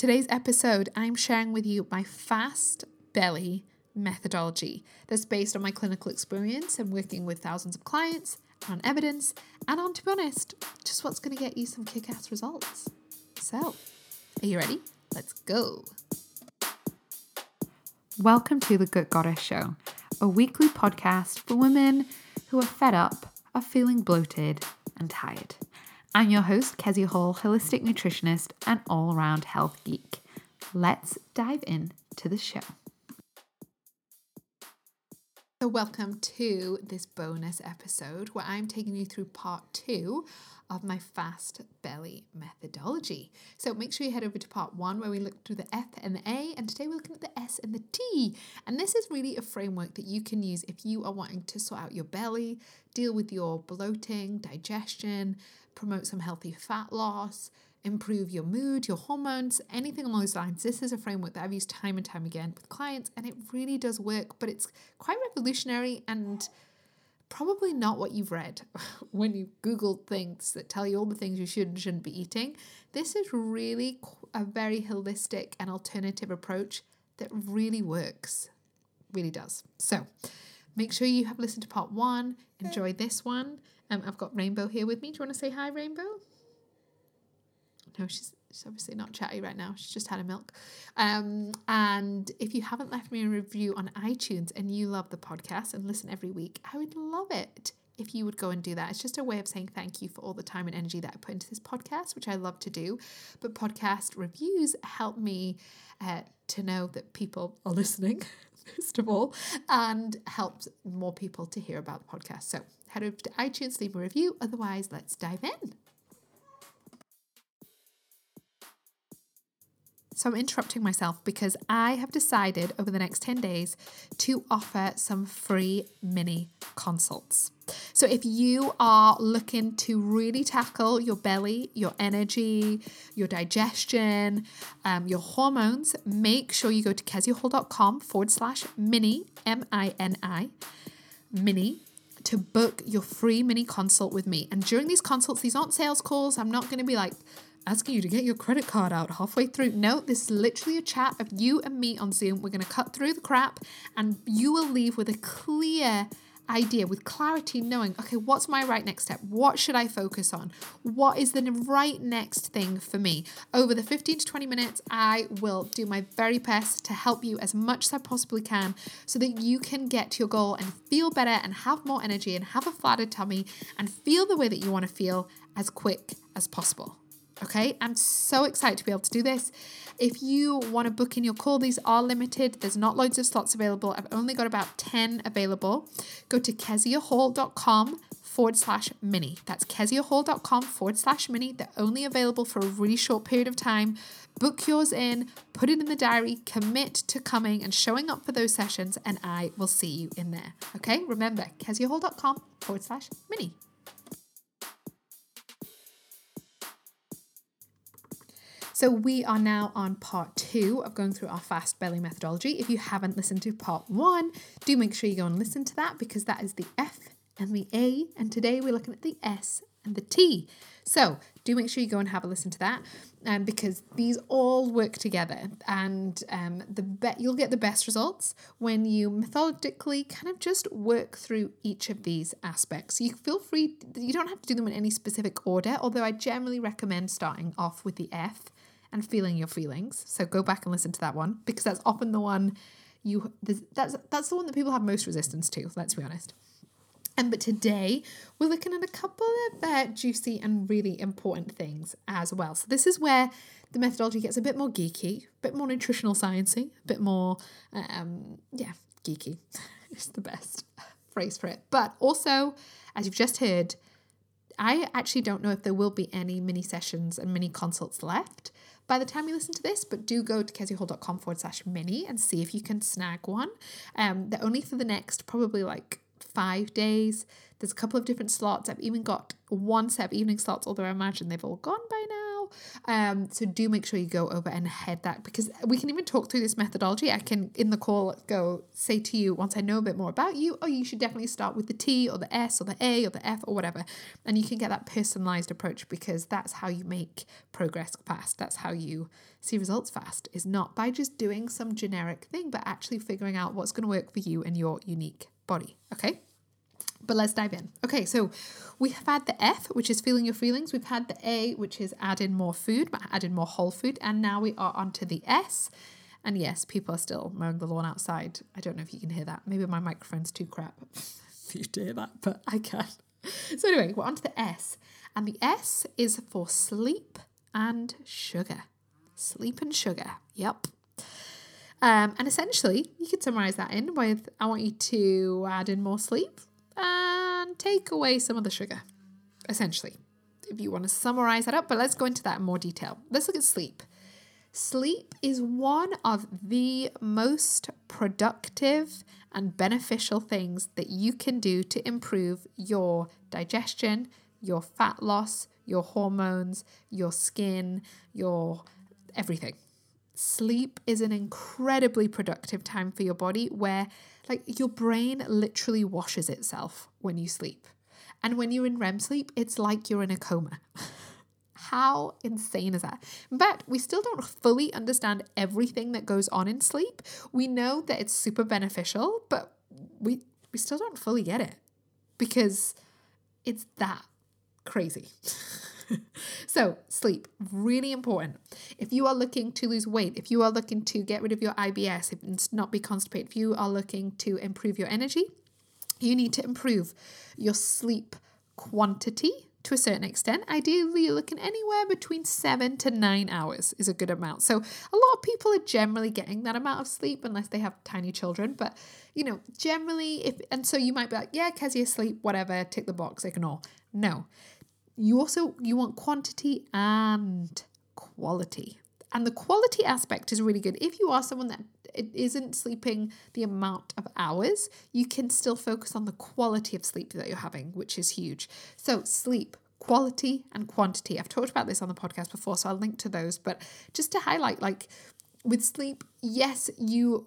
Today's episode, I'm sharing with you my fast belly methodology that's based on my clinical experience and working with thousands of clients on evidence and on, to be honest, just what's going to get you some kick ass results. So, are you ready? Let's go. Welcome to the Gut Goddess Show, a weekly podcast for women who are fed up of feeling bloated and tired. I'm your host, Kezia Hall, holistic nutritionist and all around health geek. Let's dive in to the show. So, welcome to this bonus episode where I'm taking you through part two of my fast belly methodology. So, make sure you head over to part one where we look through the F and the A, and today we're looking at the S and the T. And this is really a framework that you can use if you are wanting to sort out your belly, deal with your bloating, digestion, promote some healthy fat loss, improve your mood, your hormones, anything along those lines. This is a framework that I've used time and time again with clients, and it really does work, but it's quite revolutionary and probably not what you've read when you Google things that tell you all the things you should and shouldn't be eating. This is really a very holistic and alternative approach that really works. Really does. So make sure you have listened to part one, enjoy this one. Um, I've got Rainbow here with me. Do you want to say hi, Rainbow? No, she's, she's obviously not chatty right now. She's just had a milk. Um, and if you haven't left me a review on iTunes and you love the podcast and listen every week, I would love it if you would go and do that. It's just a way of saying thank you for all the time and energy that I put into this podcast, which I love to do. But podcast reviews help me uh, to know that people are listening, first of all, and helps more people to hear about the podcast. So head over to iTunes, leave a review. Otherwise, let's dive in. So I'm interrupting myself because I have decided over the next 10 days to offer some free mini consults. So if you are looking to really tackle your belly, your energy, your digestion, um, your hormones, make sure you go to keziahall.com forward slash mini, M I N I, mini to book your free mini consult with me. And during these consults, these aren't sales calls. I'm not going to be like asking you to get your credit card out halfway through. No, this is literally a chat of you and me on Zoom. We're going to cut through the crap and you will leave with a clear idea with clarity, knowing, okay, what's my right next step? What should I focus on? What is the right next thing for me? Over the 15 to 20 minutes, I will do my very best to help you as much as I possibly can so that you can get to your goal and feel better and have more energy and have a flatter tummy and feel the way that you want to feel as quick as possible. Okay, I'm so excited to be able to do this. If you want to book in your call, these are limited. There's not loads of slots available. I've only got about 10 available. Go to keziahall.com forward slash mini. That's keziahall.com forward slash mini. They're only available for a really short period of time. Book yours in, put it in the diary, commit to coming and showing up for those sessions, and I will see you in there. Okay, remember keziahall.com forward slash mini. So we are now on part two of going through our fast belly methodology. If you haven't listened to part one, do make sure you go and listen to that because that is the F and the A. And today we're looking at the S and the T. So do make sure you go and have a listen to that, um, because these all work together, and um, the be- you'll get the best results when you methodically kind of just work through each of these aspects. You feel free; you don't have to do them in any specific order. Although I generally recommend starting off with the F and feeling your feelings. So go back and listen to that one because that's often the one you that's that's the one that people have most resistance to. Let's be honest. And but today we're looking at a couple of uh, juicy and really important things as well. So this is where the methodology gets a bit more geeky, a bit more nutritional sciencey, a bit more um, yeah geeky. it's the best phrase for it. But also, as you've just heard, I actually don't know if there will be any mini sessions and mini consults left by the time you listen to this, but do go to keziahall.com forward slash mini and see if you can snag one. Um, they're only for the next probably like five days. There's a couple of different slots. I've even got one set of evening slots, although I imagine they've all gone by now. Um, so do make sure you go over and head that because we can even talk through this methodology. I can in the call go say to you once I know a bit more about you, oh, you should definitely start with the T or the S or the A or the F or whatever. And you can get that personalized approach because that's how you make progress fast. That's how you see results fast, is not by just doing some generic thing, but actually figuring out what's going to work for you and your unique body. Okay. But let's dive in. Okay, so we have had the F, which is feeling your feelings. We've had the A, which is add in more food, but add in more whole food. And now we are onto the S. And yes, people are still mowing the lawn outside. I don't know if you can hear that. Maybe my microphone's too crap you to hear that, but I can. So anyway, we're on to the S. And the S is for sleep and sugar. Sleep and sugar. Yep. Um, and essentially, you could summarize that in with I want you to add in more sleep and take away some of the sugar, essentially, if you want to summarize that up. But let's go into that in more detail. Let's look at sleep. Sleep is one of the most productive and beneficial things that you can do to improve your digestion, your fat loss, your hormones, your skin, your everything. Sleep is an incredibly productive time for your body where like your brain literally washes itself when you sleep. And when you're in REM sleep, it's like you're in a coma. How insane is that? But we still don't fully understand everything that goes on in sleep. We know that it's super beneficial, but we we still don't fully get it because it's that crazy. so, sleep, really important. If you are looking to lose weight, if you are looking to get rid of your IBS, if not be constipated, if you are looking to improve your energy, you need to improve your sleep quantity to a certain extent. Ideally, you're looking anywhere between seven to nine hours is a good amount. So, a lot of people are generally getting that amount of sleep unless they have tiny children. But, you know, generally, if and so you might be like, yeah, Kezia, sleep, whatever, tick the box, ignore. No, you also you want quantity and quality. And the quality aspect is really good. If you are someone that isn't sleeping the amount of hours, you can still focus on the quality of sleep that you're having, which is huge. So, sleep, quality, and quantity. I've talked about this on the podcast before, so I'll link to those. But just to highlight, like with sleep, yes, you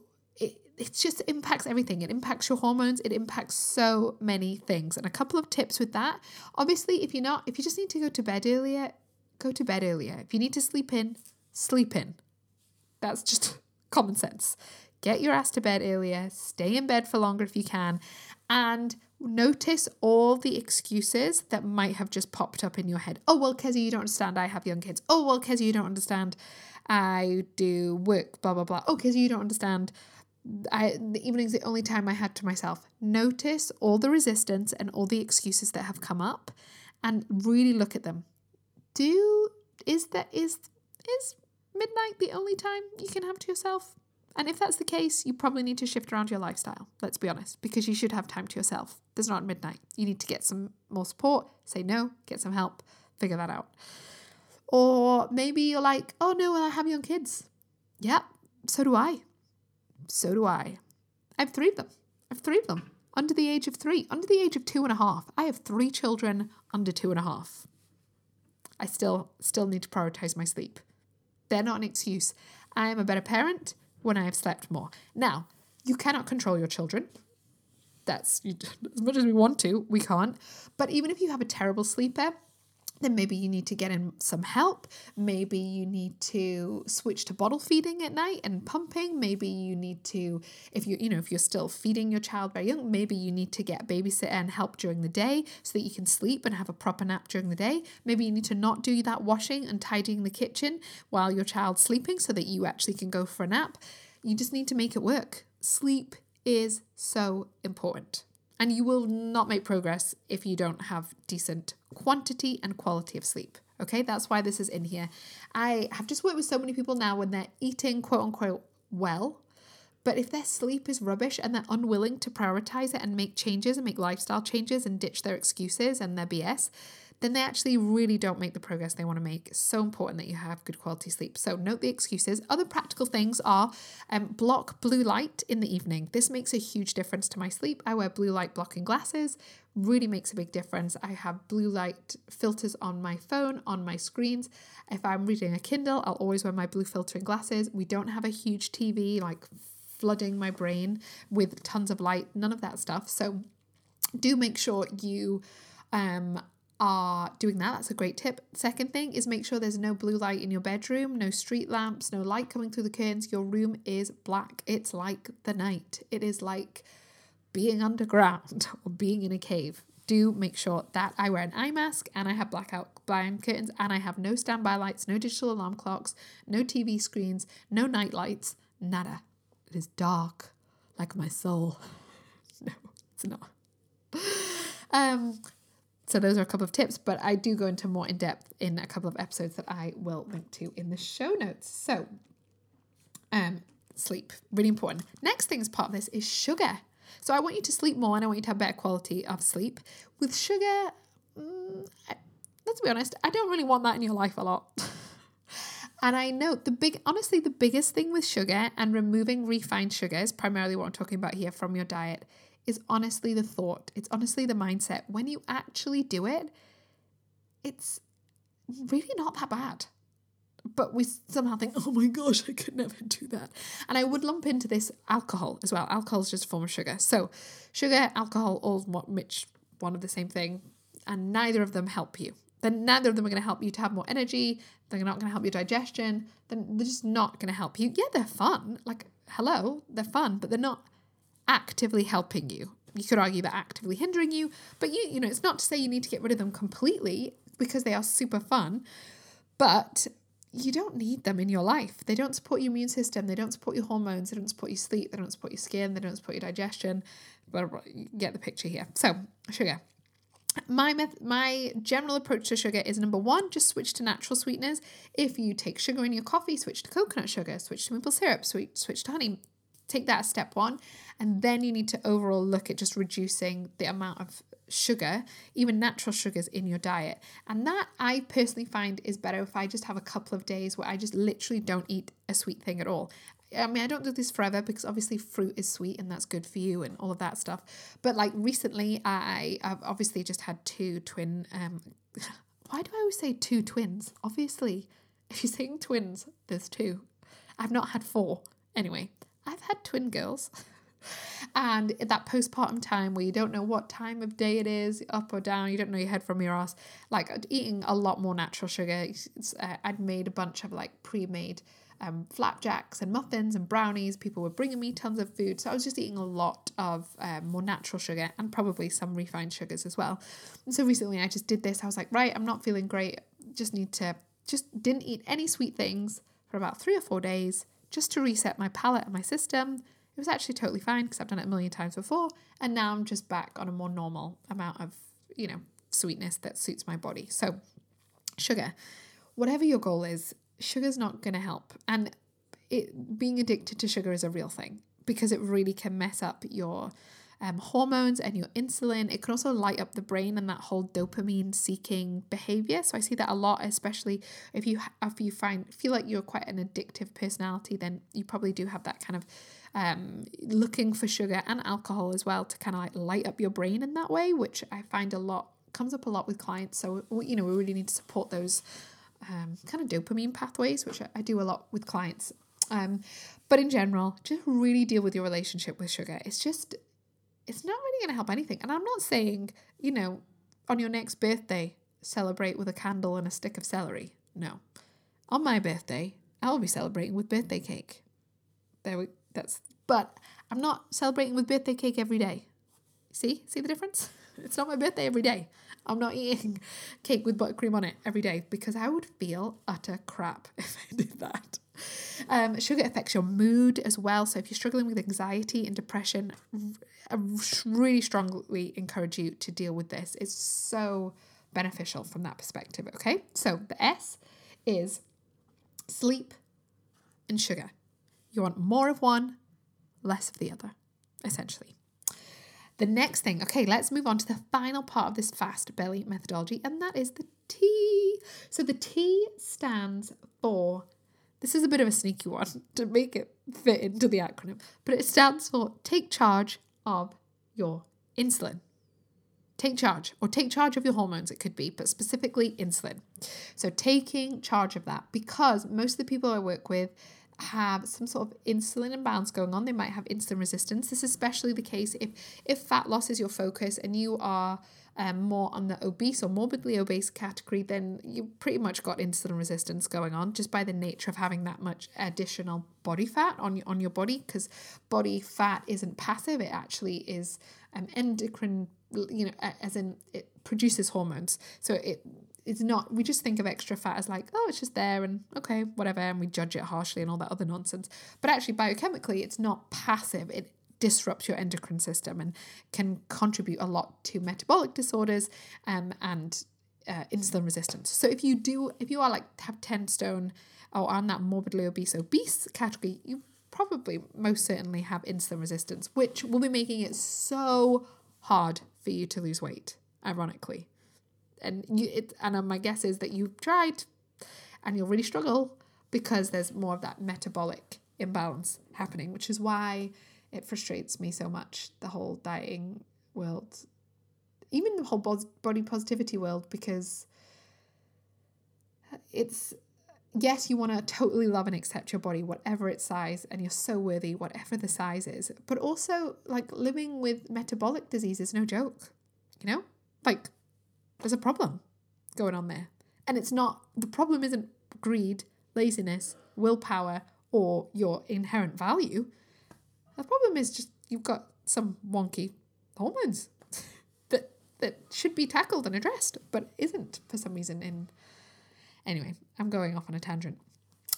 it just impacts everything. It impacts your hormones. It impacts so many things. And a couple of tips with that. Obviously, if you're not, if you just need to go to bed earlier, go to bed earlier. If you need to sleep in, sleep in. That's just common sense. Get your ass to bed earlier, stay in bed for longer if you can, and notice all the excuses that might have just popped up in your head. Oh, well, Kezia, you don't understand. I have young kids. Oh, well, Kezia, you don't understand. I do work, blah, blah, blah. Oh, Kezia, you don't understand. I, the evening's the only time I had to myself. Notice all the resistance and all the excuses that have come up and really look at them. Do is that is is midnight the only time you can have to yourself? And if that's the case, you probably need to shift around your lifestyle, let's be honest, because you should have time to yourself. There's not midnight. You need to get some more support, say no, get some help, figure that out. Or maybe you're like, oh no, well, I have young kids. Yeah, so do I. So do I. I have three of them. I have three of them under the age of three, under the age of two and a half. I have three children under two and a half. I still still need to prioritize my sleep. They're not an excuse. I am a better parent when I have slept more. Now, you cannot control your children. That's as much as we want to, we can't. But even if you have a terrible sleeper, then maybe you need to get in some help. Maybe you need to switch to bottle feeding at night and pumping. Maybe you need to, if you you know if you're still feeding your child very young, maybe you need to get babysitter and help during the day so that you can sleep and have a proper nap during the day. Maybe you need to not do that washing and tidying the kitchen while your child's sleeping so that you actually can go for a nap. You just need to make it work. Sleep is so important. And you will not make progress if you don't have decent quantity and quality of sleep. Okay, that's why this is in here. I have just worked with so many people now when they're eating quote unquote well, but if their sleep is rubbish and they're unwilling to prioritize it and make changes and make lifestyle changes and ditch their excuses and their BS, then they actually really don't make the progress they want to make. It's so important that you have good quality sleep. So note the excuses. Other practical things are um, block blue light in the evening. This makes a huge difference to my sleep. I wear blue light blocking glasses, really makes a big difference. I have blue light filters on my phone, on my screens. If I'm reading a Kindle, I'll always wear my blue filtering glasses. We don't have a huge TV like flooding my brain with tons of light, none of that stuff. So do make sure you um are doing that. That's a great tip. Second thing is make sure there's no blue light in your bedroom, no street lamps, no light coming through the curtains. Your room is black. It's like the night. It is like being underground or being in a cave. Do make sure that I wear an eye mask and I have blackout blind curtains and I have no standby lights, no digital alarm clocks, no TV screens, no night lights, nada. It is dark like my soul. No, it's not. Um, so those are a couple of tips, but I do go into more in depth in a couple of episodes that I will link to in the show notes. So, um, sleep really important. Next thing as part of this is sugar. So I want you to sleep more, and I want you to have better quality of sleep. With sugar, mm, I, let's be honest, I don't really want that in your life a lot. And I know the big, honestly, the biggest thing with sugar and removing refined sugars, primarily what I'm talking about here from your diet, is honestly the thought. It's honestly the mindset. When you actually do it, it's really not that bad. But we somehow think, oh my gosh, I could never do that. And I would lump into this alcohol as well. Alcohol is just a form of sugar. So, sugar, alcohol, all much one of the same thing, and neither of them help you then neither of them are going to help you to have more energy. They're not going to help your digestion. Then they're just not going to help you. Yeah, they're fun. Like, hello, they're fun, but they're not actively helping you. You could argue they're actively hindering you, but you, you know, it's not to say you need to get rid of them completely because they are super fun, but you don't need them in your life. They don't support your immune system. They don't support your hormones. They don't support your sleep. They don't support your skin. They don't support your digestion. But get the picture here. So, sugar my my general approach to sugar is number one just switch to natural sweeteners if you take sugar in your coffee switch to coconut sugar switch to maple syrup switch, switch to honey take that step one and then you need to overall look at just reducing the amount of sugar even natural sugars in your diet and that i personally find is better if i just have a couple of days where i just literally don't eat a sweet thing at all I mean, I don't do this forever because obviously fruit is sweet and that's good for you and all of that stuff. But like recently, I have obviously just had two twin. Um, why do I always say two twins? Obviously, if you're saying twins, there's two. I've not had four. Anyway, I've had twin girls. and that postpartum time where you don't know what time of day it is, up or down, you don't know your head from your ass, like eating a lot more natural sugar. Uh, I'd made a bunch of like pre made um, flapjacks and muffins and brownies. People were bringing me tons of food. So I was just eating a lot of um, more natural sugar and probably some refined sugars as well. And so recently I just did this. I was like, right, I'm not feeling great. Just need to, just didn't eat any sweet things for about three or four days just to reset my palate and my system. It was actually totally fine because I've done it a million times before. And now I'm just back on a more normal amount of, you know, sweetness that suits my body. So, sugar, whatever your goal is, sugar's not going to help. And it being addicted to sugar is a real thing because it really can mess up your um, hormones and your insulin. It can also light up the brain and that whole dopamine seeking behavior. So I see that a lot, especially if you if you find feel like you're quite an addictive personality, then you probably do have that kind of um, looking for sugar and alcohol as well to kind of like light up your brain in that way, which I find a lot comes up a lot with clients. So you know we really need to support those um, kind of dopamine pathways, which I do a lot with clients. Um, but in general, just really deal with your relationship with sugar. It's just, it's not really going to help anything. And I'm not saying, you know, on your next birthday, celebrate with a candle and a stick of celery. No. On my birthday, I'll be celebrating with birthday cake. There we that's but I'm not celebrating with birthday cake every day. See? See the difference? It's not my birthday every day. I'm not eating cake with buttercream on it every day because I would feel utter crap if I did that. Um, sugar affects your mood as well. So if you're struggling with anxiety and depression, I really strongly encourage you to deal with this. It's so beneficial from that perspective. Okay, so the S is sleep and sugar. You want more of one, less of the other, essentially. The next thing, okay, let's move on to the final part of this fast belly methodology, and that is the T. So the T stands for this is a bit of a sneaky one to make it fit into the acronym, but it stands for take charge of your insulin. Take charge, or take charge of your hormones, it could be, but specifically insulin. So, taking charge of that because most of the people I work with have some sort of insulin imbalance going on. They might have insulin resistance. This is especially the case if if fat loss is your focus and you are um, more on the obese or morbidly obese category, then you pretty much got insulin resistance going on just by the nature of having that much additional body fat on your, on your body because body fat isn't passive, it actually is um, endocrine, you know, as in it produces hormones. So it it's not we just think of extra fat as like oh it's just there and okay whatever and we judge it harshly and all that other nonsense but actually biochemically it's not passive it disrupts your endocrine system and can contribute a lot to metabolic disorders um, and uh, insulin resistance. So if you do, if you are like have 10 stone or on that morbidly obese obese category, you probably most certainly have insulin resistance, which will be making it so hard for you to lose weight, ironically. And you it and um, my guess is that you've tried and you'll really struggle because there's more of that metabolic imbalance happening, which is why it frustrates me so much the whole dieting world even the whole body positivity world because it's yes you want to totally love and accept your body whatever its size and you're so worthy whatever the size is but also like living with metabolic disease is no joke you know? Like there's a problem going on there and it's not the problem isn't greed laziness willpower or your inherent value the problem is just you've got some wonky hormones that that should be tackled and addressed, but isn't for some reason in anyway, I'm going off on a tangent.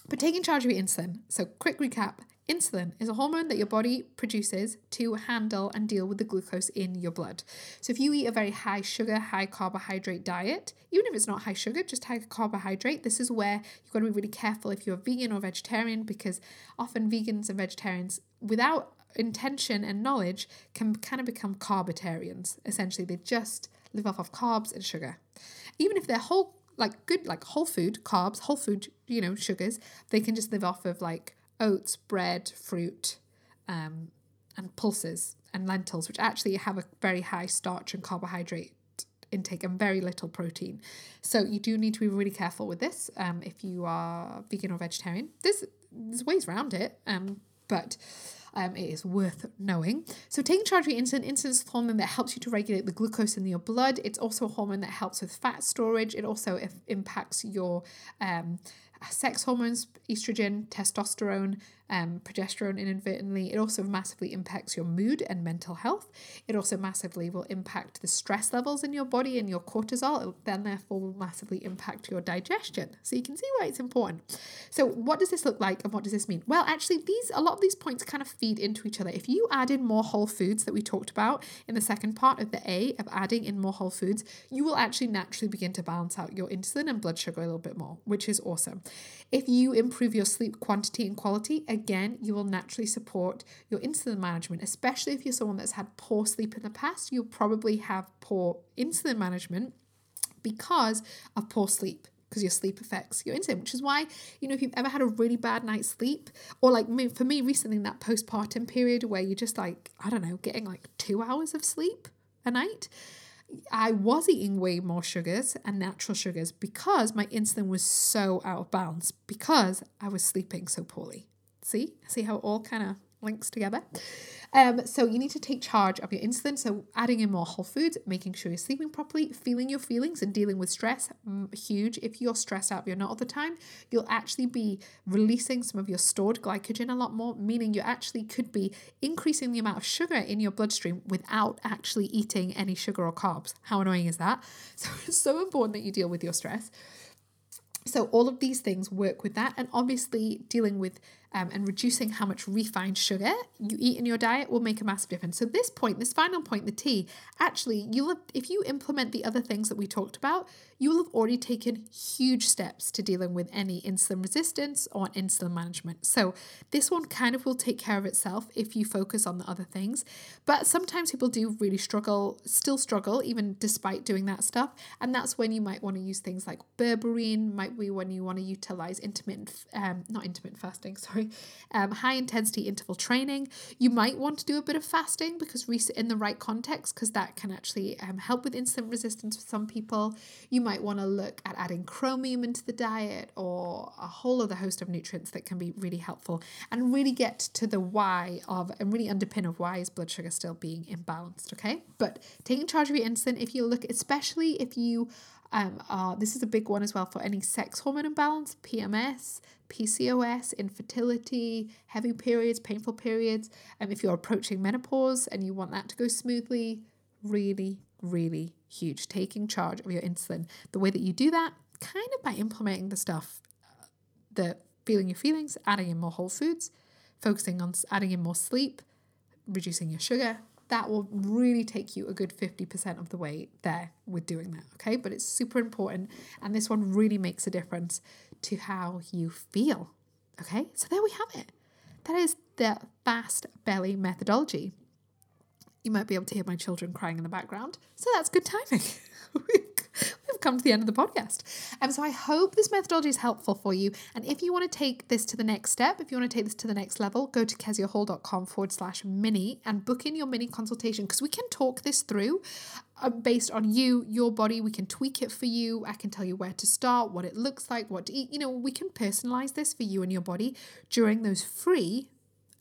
But taking charge of your insulin. So quick recap. Insulin is a hormone that your body produces to handle and deal with the glucose in your blood. So, if you eat a very high sugar, high carbohydrate diet, even if it's not high sugar, just high carbohydrate, this is where you've got to be really careful if you're vegan or vegetarian because often vegans and vegetarians, without intention and knowledge, can kind of become carbitarians. Essentially, they just live off of carbs and sugar. Even if they're whole, like good, like whole food carbs, whole food, you know, sugars, they can just live off of like oats, bread, fruit, um, and pulses and lentils, which actually have a very high starch and carbohydrate intake and very little protein. So you do need to be really careful with this um, if you are vegan or vegetarian. There's there's ways around it, um, but um, it is worth knowing. So, taking charge of your insulin, insulin is a hormone that helps you to regulate the glucose in your blood. It's also a hormone that helps with fat storage. It also if, impacts your um, sex hormones, estrogen, testosterone, um, progesterone inadvertently. It also massively impacts your mood and mental health. It also massively will impact the stress levels in your body and your cortisol. It then, therefore, will massively impact your digestion. So you can see why it's important. So, what does this look like and what does this mean? Well, actually, these a lot of these points kind of feed into each other. If you add in more whole foods that we talked about in the second part of the A of adding in more whole foods, you will actually naturally begin to balance out your insulin and blood sugar a little bit more, which is awesome. If you improve your sleep quantity and quality, again, you will naturally support your insulin management, especially if you're someone that's had poor sleep in the past. You'll probably have poor insulin management because of poor sleep because your sleep affects your insulin, which is why, you know, if you've ever had a really bad night's sleep, or like me, for me recently in that postpartum period where you're just like, I don't know, getting like two hours of sleep a night, I was eating way more sugars and natural sugars because my insulin was so out of balance because I was sleeping so poorly. See? See how it all kind of links together? Um, so you need to take charge of your insulin. So adding in more whole foods, making sure you're sleeping properly, feeling your feelings and dealing with stress, mm, huge. If you're stressed out, you're not all the time, you'll actually be releasing some of your stored glycogen a lot more, meaning you actually could be increasing the amount of sugar in your bloodstream without actually eating any sugar or carbs. How annoying is that? So it's so important that you deal with your stress. So all of these things work with that, and obviously dealing with um, and reducing how much refined sugar you eat in your diet will make a massive difference. So this point, this final point, the T, actually, you'll if you implement the other things that we talked about, you will have already taken huge steps to dealing with any insulin resistance or insulin management. So this one kind of will take care of itself if you focus on the other things. But sometimes people do really struggle, still struggle, even despite doing that stuff. And that's when you might want to use things like berberine, might be when you want to utilize intermittent, um, not intermittent fasting, sorry, um, high intensity interval training. You might want to do a bit of fasting because in the right context, because that can actually um, help with insulin resistance for some people. You might want to look at adding chromium into the diet or a whole other host of nutrients that can be really helpful and really get to the why of and really underpin of why is blood sugar still being imbalanced. Okay, but taking charge of your insulin, if you look, especially if you um, uh, this is a big one as well for any sex hormone imbalance, PMS, PCOS, infertility, heavy periods, painful periods. And um, if you're approaching menopause and you want that to go smoothly, really, really huge. Taking charge of your insulin. The way that you do that, kind of by implementing the stuff, uh, the feeling your feelings, adding in more whole foods, focusing on adding in more sleep, reducing your sugar, that will really take you a good 50% of the way there with doing that. Okay. But it's super important. And this one really makes a difference to how you feel. Okay. So there we have it. That is the fast belly methodology. You might be able to hear my children crying in the background. So that's good timing. we've come to the end of the podcast. Um, so I hope this methodology is helpful for you. And if you want to take this to the next step, if you want to take this to the next level, go to keziahall.com forward slash mini and book in your mini consultation because we can talk this through uh, based on you, your body. We can tweak it for you. I can tell you where to start, what it looks like, what to eat. You know, we can personalize this for you and your body during those free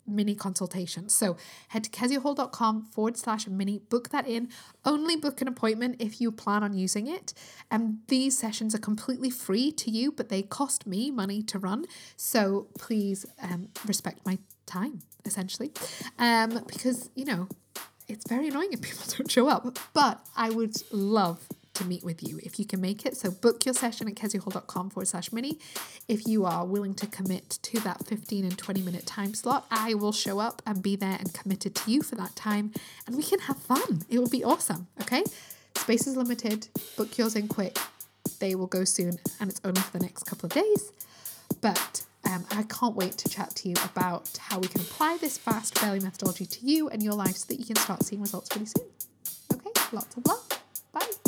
mini consultation. So head to keziahall.com forward slash mini, book that in. Only book an appointment if you plan on using it. And these sessions are completely free to you, but they cost me money to run. So please um, respect my time, essentially. Um, because, you know, it's very annoying if people don't show up. But I would love to meet with you if you can make it. So book your session at keziahall.com forward slash mini. If you are willing to commit to that 15 and 20 minute time slot, I will show up and be there and committed to you for that time and we can have fun. It will be awesome. Okay. Space is limited. Book yours in quick. They will go soon and it's only for the next couple of days. But um, I can't wait to chat to you about how we can apply this fast belly methodology to you and your life so that you can start seeing results pretty soon. Okay, lots of love. Bye.